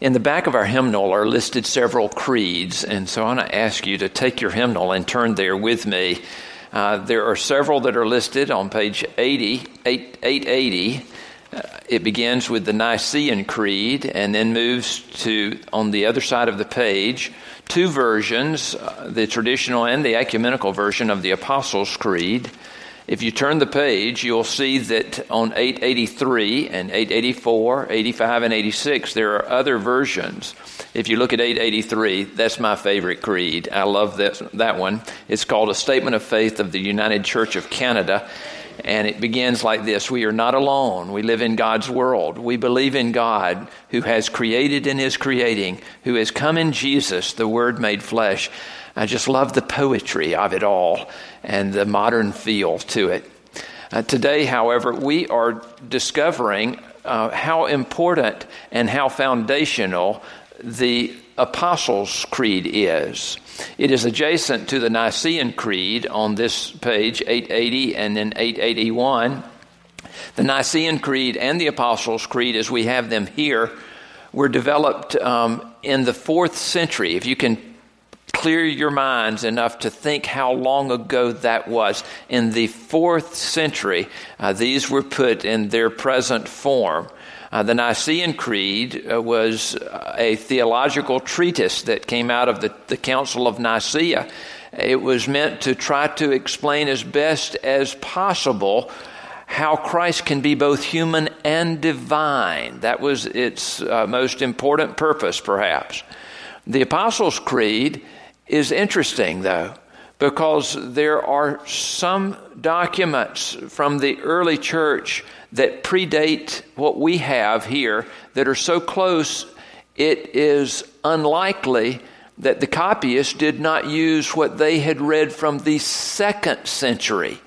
In the back of our hymnal are listed several creeds, and so I want to ask you to take your hymnal and turn there with me. Uh, there are several that are listed on page 80, 8, 880. Uh, it begins with the Nicene Creed and then moves to, on the other side of the page, two versions uh, the traditional and the ecumenical version of the Apostles' Creed. If you turn the page, you'll see that on 883 and 884, 85, and 86, there are other versions. If you look at 883, that's my favorite creed. I love that, that one. It's called A Statement of Faith of the United Church of Canada. And it begins like this We are not alone. We live in God's world. We believe in God who has created and is creating, who has come in Jesus, the Word made flesh. I just love the poetry of it all and the modern feel to it. Uh, today, however, we are discovering uh, how important and how foundational the Apostles' Creed is. It is adjacent to the Nicene Creed on this page, 880 and then 881. The Nicene Creed and the Apostles' Creed, as we have them here, were developed um, in the fourth century. If you can clear your minds enough to think how long ago that was. In the fourth century, uh, these were put in their present form. Uh, the Nicene Creed uh, was a theological treatise that came out of the, the Council of Nicaea. It was meant to try to explain as best as possible how Christ can be both human and divine. That was its uh, most important purpose, perhaps. The Apostles' Creed is interesting, though, because there are some documents from the early church that predate what we have here that are so close it is unlikely that the copyists did not use what they had read from the second century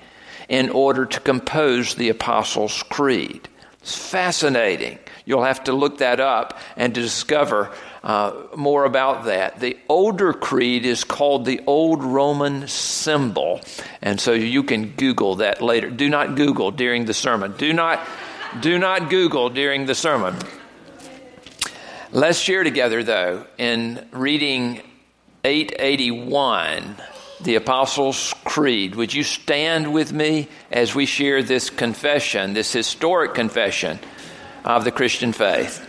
in order to compose the Apostles' Creed. It's fascinating. You'll have to look that up and discover uh, more about that. The older creed is called the Old Roman Symbol, and so you can Google that later. Do not Google during the sermon. Do not, do not Google during the sermon. Let's share together, though, in reading 881, the Apostles' Creed. Would you stand with me as we share this confession, this historic confession of the Christian faith?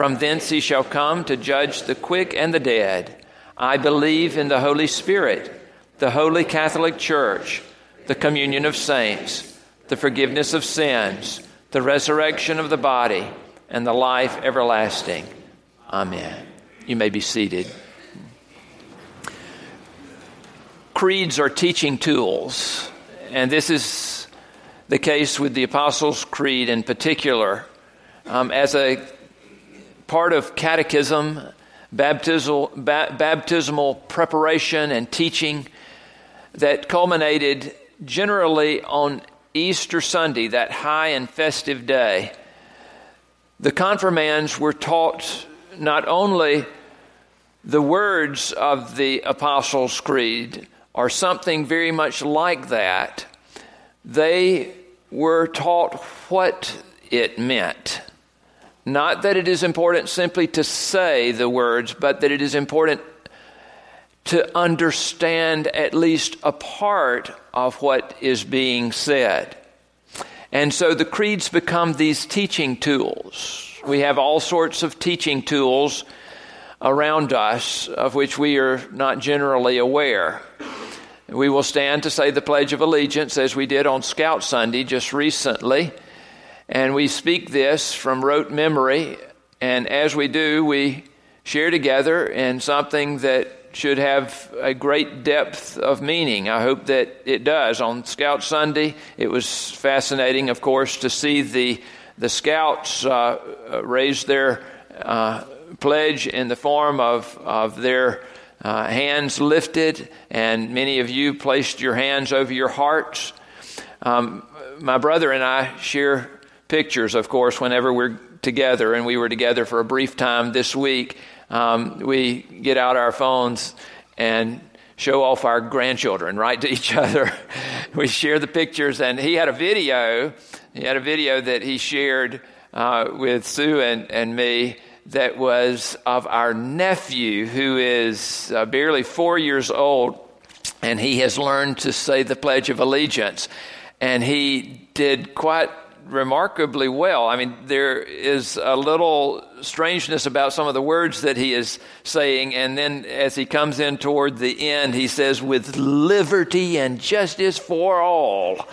From thence he shall come to judge the quick and the dead. I believe in the Holy Spirit, the holy Catholic Church, the communion of saints, the forgiveness of sins, the resurrection of the body, and the life everlasting. Amen. You may be seated. Creeds are teaching tools, and this is the case with the Apostles' Creed in particular. Um, as a part of catechism, baptismal, ba- baptismal preparation, and teaching that culminated generally on Easter Sunday, that high and festive day. The confirmands were taught not only the words of the Apostles' Creed, or something very much like that, they were taught what it meant. Not that it is important simply to say the words, but that it is important to understand at least a part of what is being said. And so the creeds become these teaching tools. We have all sorts of teaching tools around us of which we are not generally aware. We will stand to say the Pledge of Allegiance as we did on Scout Sunday just recently. And we speak this from rote memory. And as we do, we share together in something that should have a great depth of meaning. I hope that it does. On Scout Sunday, it was fascinating, of course, to see the, the scouts uh, raise their uh, pledge in the form of, of their uh, hands lifted, and many of you placed your hands over your hearts. Um, my brother and I share pictures, of course, whenever we're together, and we were together for a brief time this week. Um, we get out our phones and show off our grandchildren right to each other. we share the pictures, and he had a video. He had a video that he shared uh, with Sue and, and me that was of our nephew who is uh, barely four years old, and he has learned to say the Pledge of Allegiance. And he did quite remarkably well. I mean, there is a little strangeness about some of the words that he is saying, and then as he comes in toward the end, he says, with liberty and justice for all.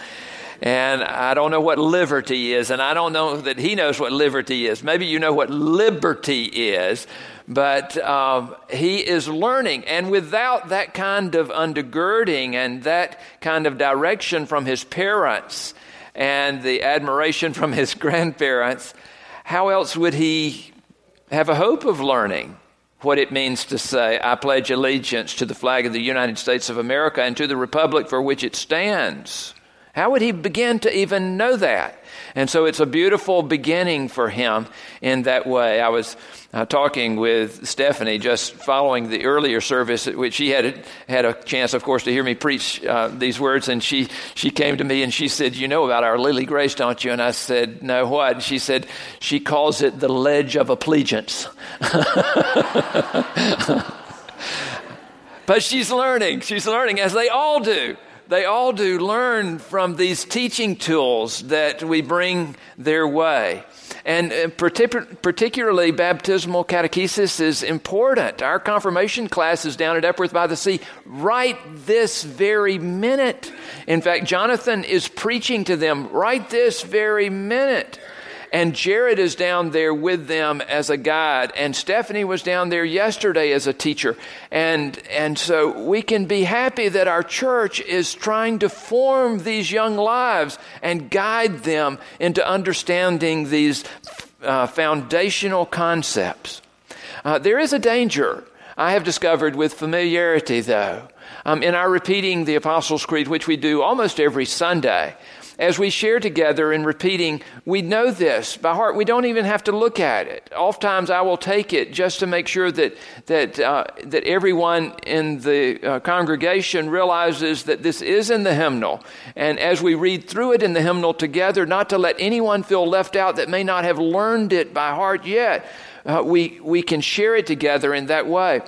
And I don't know what liberty is, and I don't know that he knows what liberty is. Maybe you know what liberty is, but um, he is learning. And without that kind of undergirding and that kind of direction from his parents, and the admiration from his grandparents, how else would he have a hope of learning what it means to say, I pledge allegiance to the flag of the United States of America and to the republic for which it stands? How would he begin to even know that? And so it's a beautiful beginning for him in that way. I was uh, talking with Stephanie just following the earlier service, which she had had a chance, of course, to hear me preach uh, these words. And she she came to me and she said, "You know about our Lily Grace, don't you?" And I said, "No, what?" And she said, "She calls it the ledge of allegiance." but she's learning. She's learning as they all do they all do learn from these teaching tools that we bring their way. And uh, particularly, baptismal catechesis is important. Our confirmation class is down at Epworth by the Sea right this very minute. In fact, Jonathan is preaching to them right this very minute. And Jared is down there with them as a guide. And Stephanie was down there yesterday as a teacher. And, and so we can be happy that our church is trying to form these young lives and guide them into understanding these uh, foundational concepts. Uh, there is a danger I have discovered with familiarity, though. Um, in our repeating the Apostles' Creed, which we do almost every Sunday, as we share together in repeating, we know this by heart. We don't even have to look at it. Oftentimes, I will take it just to make sure that that uh, that everyone in the uh, congregation realizes that this is in the hymnal. And as we read through it in the hymnal together, not to let anyone feel left out that may not have learned it by heart yet, uh, we we can share it together in that way.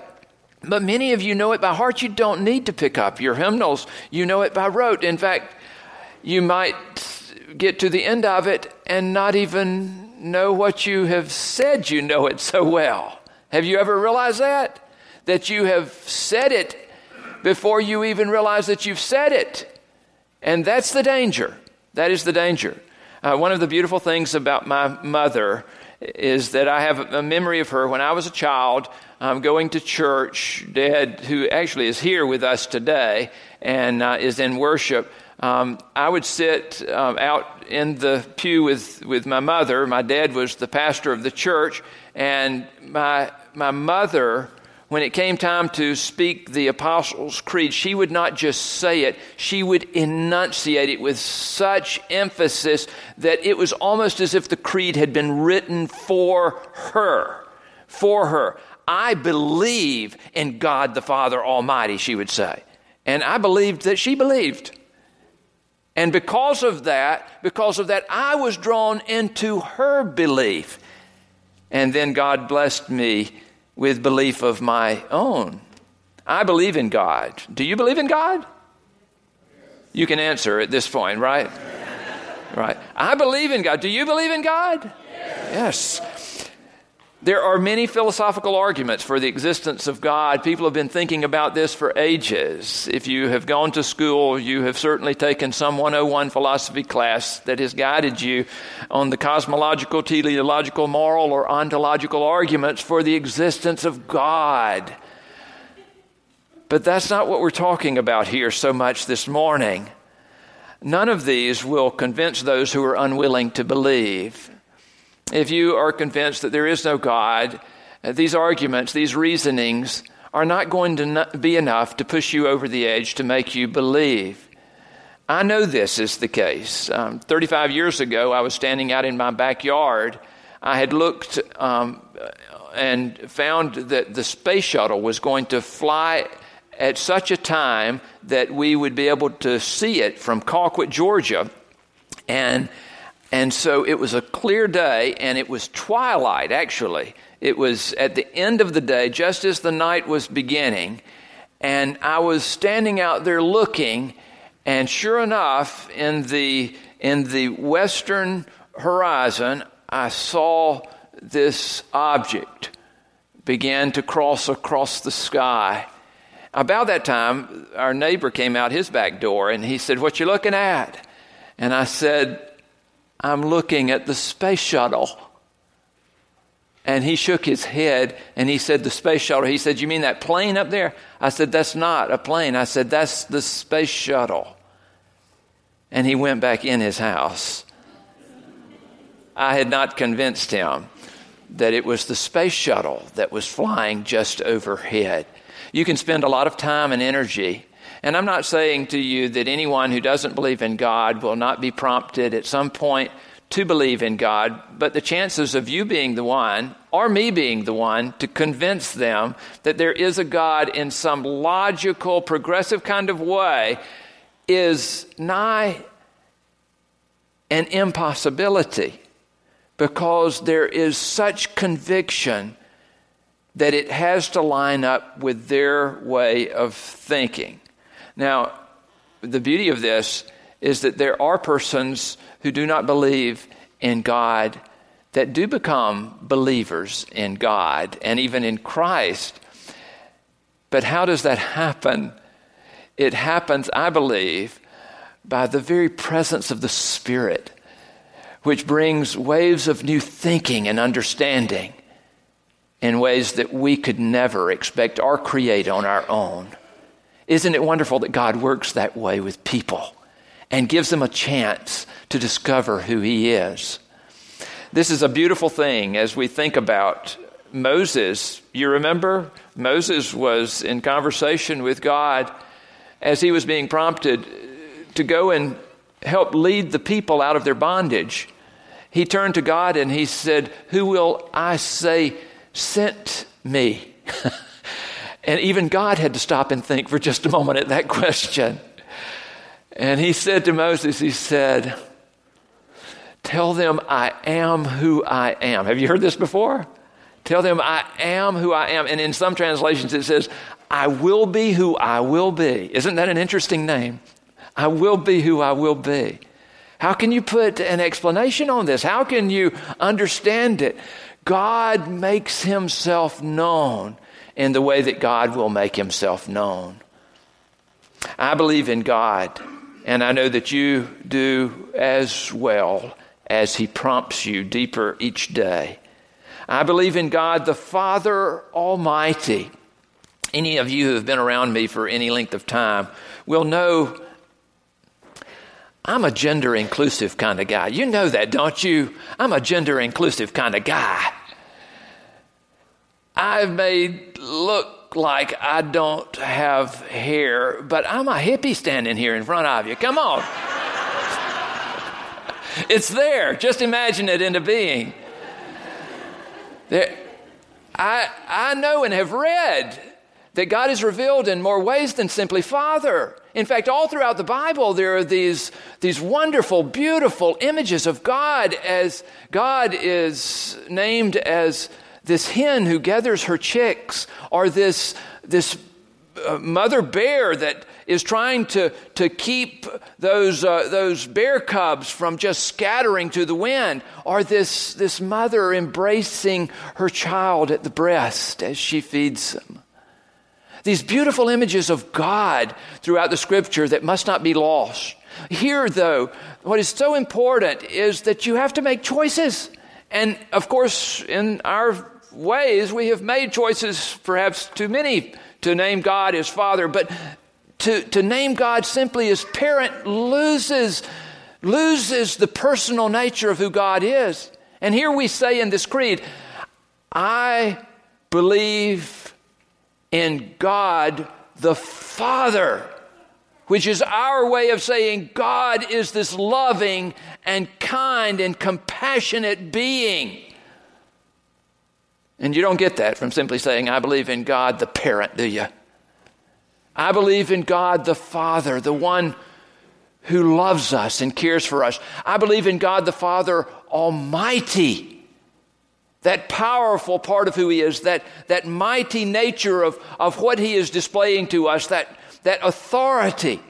But many of you know it by heart. You don't need to pick up your hymnals. You know it by rote. In fact, you might get to the end of it and not even know what you have said you know it so well. Have you ever realized that? That you have said it before you even realize that you've said it. And that's the danger. That is the danger. Uh, one of the beautiful things about my mother is that I have a memory of her when I was a child um, going to church. Dad, who actually is here with us today and uh, is in worship, um, I would sit um, out in the pew with, with my mother. My dad was the pastor of the church, and my, my mother, when it came time to speak the Apostles' Creed, she would not just say it, she would enunciate it with such emphasis that it was almost as if the creed had been written for her. For her. I believe in God the Father Almighty, she would say. And I believed that she believed. And because of that, because of that, I was drawn into her belief. And then God blessed me with belief of my own. I believe in God. Do you believe in God? You can answer at this point, right? Right. I believe in God. Do you believe in God? Yes. yes. There are many philosophical arguments for the existence of God. People have been thinking about this for ages. If you have gone to school, you have certainly taken some 101 philosophy class that has guided you on the cosmological, teleological, moral, or ontological arguments for the existence of God. But that's not what we're talking about here so much this morning. None of these will convince those who are unwilling to believe if you are convinced that there is no God uh, these arguments, these reasonings, are not going to be enough to push you over the edge to make you believe. I know this is the case. Um, 35 years ago, I was standing out in my backyard. I had looked um, and found that the space shuttle was going to fly at such a time that we would be able to see it from Colquitt, Georgia. And, and so it was a clear day, and it was twilight, actually. It was at the end of the day, just as the night was beginning. And I was standing out there looking, and sure enough, in the, in the western horizon, I saw this object begin to cross across the sky. About that time, our neighbor came out his back door and he said, What you looking at? And I said, I'm looking at the space shuttle. And he shook his head and he said, The space shuttle. He said, You mean that plane up there? I said, That's not a plane. I said, That's the space shuttle. And he went back in his house. I had not convinced him that it was the space shuttle that was flying just overhead. You can spend a lot of time and energy. And I'm not saying to you that anyone who doesn't believe in God will not be prompted at some point to believe in God, but the chances of you being the one, or me being the one, to convince them that there is a God in some logical, progressive kind of way is nigh an impossibility because there is such conviction that it has to line up with their way of thinking. Now, the beauty of this is that there are persons who do not believe in God that do become believers in God and even in Christ. But how does that happen? It happens, I believe, by the very presence of the Spirit, which brings waves of new thinking and understanding in ways that we could never expect or create on our own. Isn't it wonderful that God works that way with people and gives them a chance to discover who He is? This is a beautiful thing as we think about Moses. You remember? Moses was in conversation with God as he was being prompted to go and help lead the people out of their bondage. He turned to God and he said, Who will I say sent me? and even God had to stop and think for just a moment at that question. And he said to Moses, He said, Tell them I am who I am. Have you heard this before? Tell them I am who I am. And in some translations it says, I will be who I will be. Isn't that an interesting name? I will be who I will be. How can you put an explanation on this? How can you understand it? God makes himself known in the way that God will make himself known. I believe in God, and I know that you do as well as he prompts you deeper each day. I believe in God the Father Almighty. Any of you who have been around me for any length of time will know I'm a gender inclusive kind of guy. You know that, don't you? I'm a gender inclusive kind of guy. I've made look like I don't have hair, but I'm a hippie standing here in front of you. Come on. it's there. Just imagine it into being. There, I, I know and have read that God is revealed in more ways than simply Father. In fact, all throughout the Bible, there are these, these wonderful, beautiful images of God as God is named as this hen who gathers her chicks, or this, this uh, mother bear that is trying to, to keep those, uh, those bear cubs from just scattering to the wind, or this, this mother embracing her child at the breast as she feeds them. These beautiful images of God throughout the scripture that must not be lost. Here, though, what is so important is that you have to make choices. And of course, in our ways we have made choices, perhaps too many, to name God as Father, but to, to name God simply as parent loses, loses the personal nature of who God is. And here we say in this creed, I believe in God the Father, which is our way of saying God is this loving and kind and compassionate being. And you don't get that from simply saying, I believe in God the parent, do you? I believe in God the Father, the one who loves us and cares for us. I believe in God the Father Almighty that powerful part of who he is, that, that mighty nature of, of what he is displaying to us, that, that authority.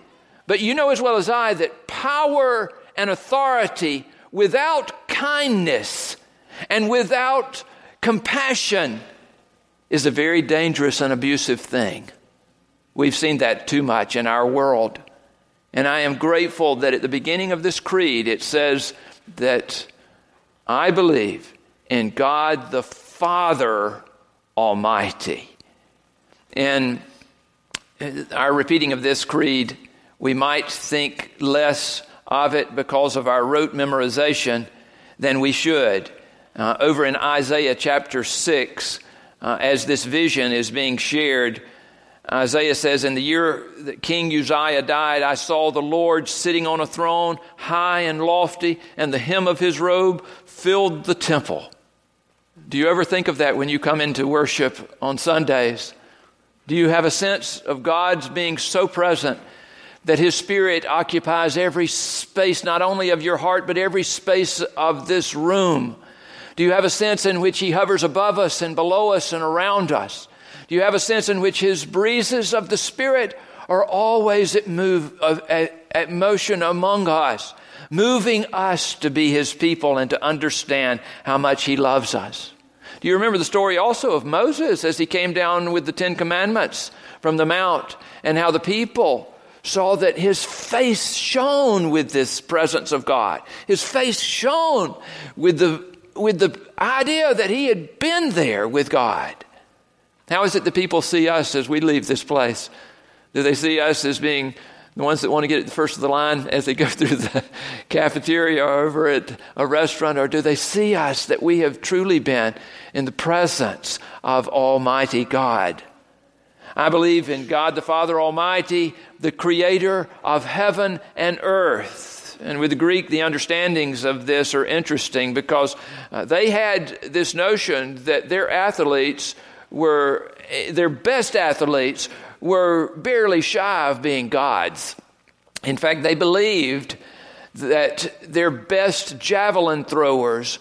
But you know as well as I that power and authority without kindness and without compassion is a very dangerous and abusive thing. We've seen that too much in our world. And I am grateful that at the beginning of this creed it says that I believe in God the Father Almighty. In our repeating of this creed, we might think less of it because of our rote memorization than we should. Uh, over in Isaiah chapter 6, uh, as this vision is being shared, Isaiah says, In the year that King Uzziah died, I saw the Lord sitting on a throne, high and lofty, and the hem of his robe filled the temple. Do you ever think of that when you come into worship on Sundays? Do you have a sense of God's being so present that His Spirit occupies every space, not only of your heart, but every space of this room? Do you have a sense in which He hovers above us and below us and around us? Do you have a sense in which His breezes of the Spirit are always at, move, at, motion among us, moving us to be His people and to understand how much He loves us? Do you remember the story also of Moses as he came down with the Ten Commandments from the Mount and how the people saw that his face shone with this presence of God? His face shone with the, with the idea that he had been there with God. How is it that people see us as we leave this place? Do they see us as being the ones that want to get at the first of the line as they go through the cafeteria or over at a restaurant, or do they see us that we have truly been in the presence of Almighty God? I believe in God the Father Almighty, the creator of heaven and earth. And with the Greek, the understandings of this are interesting because uh, they had this notion that their athletes were, their best athletes were barely shy of being gods. In fact, they believed that their best javelin throwers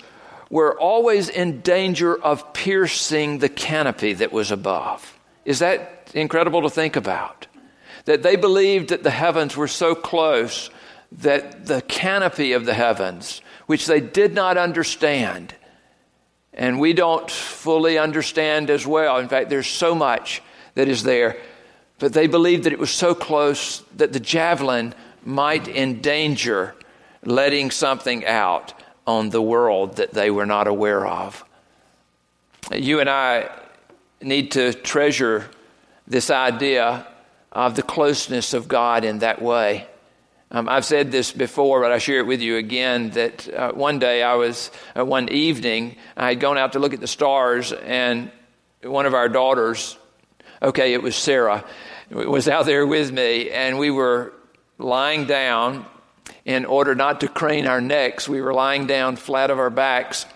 were always in danger of piercing the canopy that was above. Is that incredible to think about? That they believed that the heavens were so close that the canopy of the heavens, which they did not understand, and we don't fully understand as well. In fact, there's so much that is there but they believed that it was so close that the javelin might endanger letting something out on the world that they were not aware of. You and I need to treasure this idea of the closeness of God in that way. Um, I've said this before, but I share it with you again that uh, one day I was, uh, one evening, I had gone out to look at the stars, and one of our daughters, okay, it was Sarah, was out there with me, and we were lying down in order not to crane our necks. We were lying down flat of our backs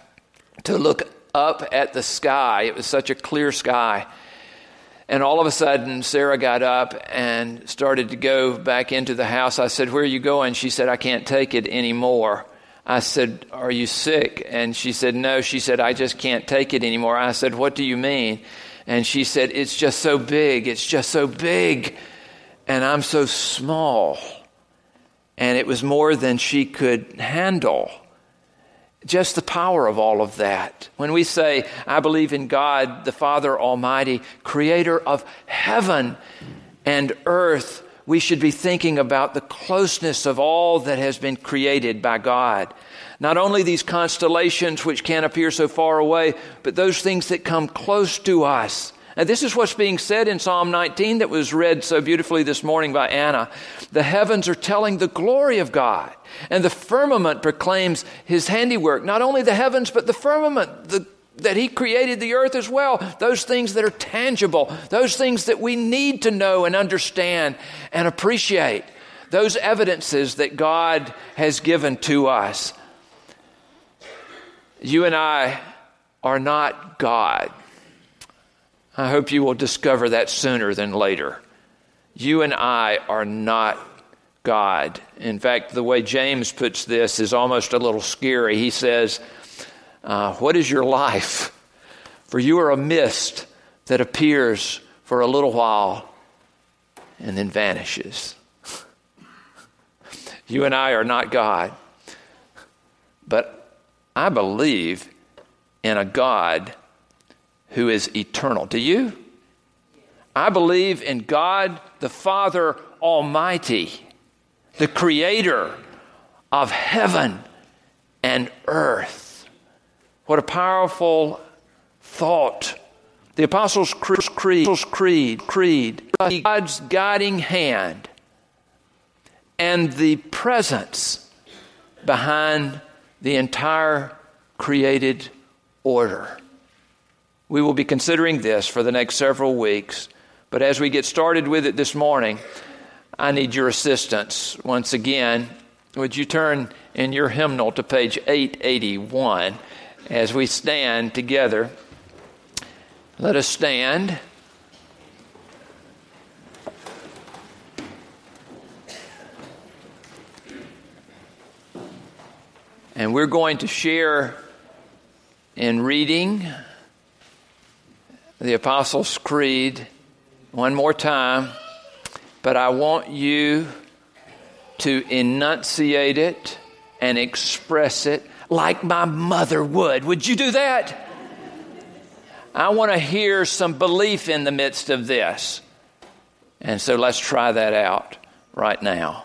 to look up at the sky. It was such a clear sky. And all of a sudden, Sarah got up and started to go back into the house. I said, Where are you going? She said, I can't take it anymore. I said, Are you sick? And she said, No. She said, I just can't take it anymore. I said, What do you mean? And she said, It's just so big. It's just so big. And I'm so small. And it was more than she could handle. Just the power of all of that. When we say, I believe in God, the Father Almighty, creator of heaven and earth, we should be thinking about the closeness of all that has been created by God. Not only these constellations which can appear so far away, but those things that come close to us. And this is what's being said in Psalm 19 that was read so beautifully this morning by Anna. The heavens are telling the glory of God, and the firmament proclaims his handiwork. Not only the heavens, but the firmament, the that He created the earth as well. Those things that are tangible, those things that we need to know and understand and appreciate, those evidences that God has given to us. You and I are not God. I hope you will discover that sooner than later. You and I are not God. In fact, the way James puts this is almost a little scary. He says, uh, What is your life? For you are a mist that appears for a little while and then vanishes. you and I are not God. But I believe in a God who is eternal. Do you? I believe in God the Father Almighty, the Creator of heaven and earth. What a powerful thought. The Apostles' Creed, Creed, Creed, God's guiding hand and the presence behind the entire created order. We will be considering this for the next several weeks, but as we get started with it this morning, I need your assistance. Once again, would you turn in your hymnal to page 881 as we stand together? Let us stand. And we're going to share in reading the Apostles' Creed one more time, but I want you to enunciate it and express it like my mother would. Would you do that? I want to hear some belief in the midst of this. And so let's try that out right now.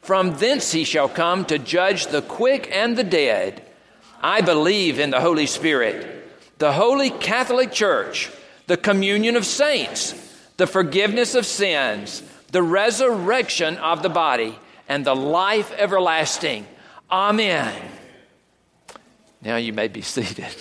From thence he shall come to judge the quick and the dead. I believe in the Holy Spirit, the Holy Catholic Church, the communion of saints, the forgiveness of sins, the resurrection of the body, and the life everlasting. Amen. Now you may be seated.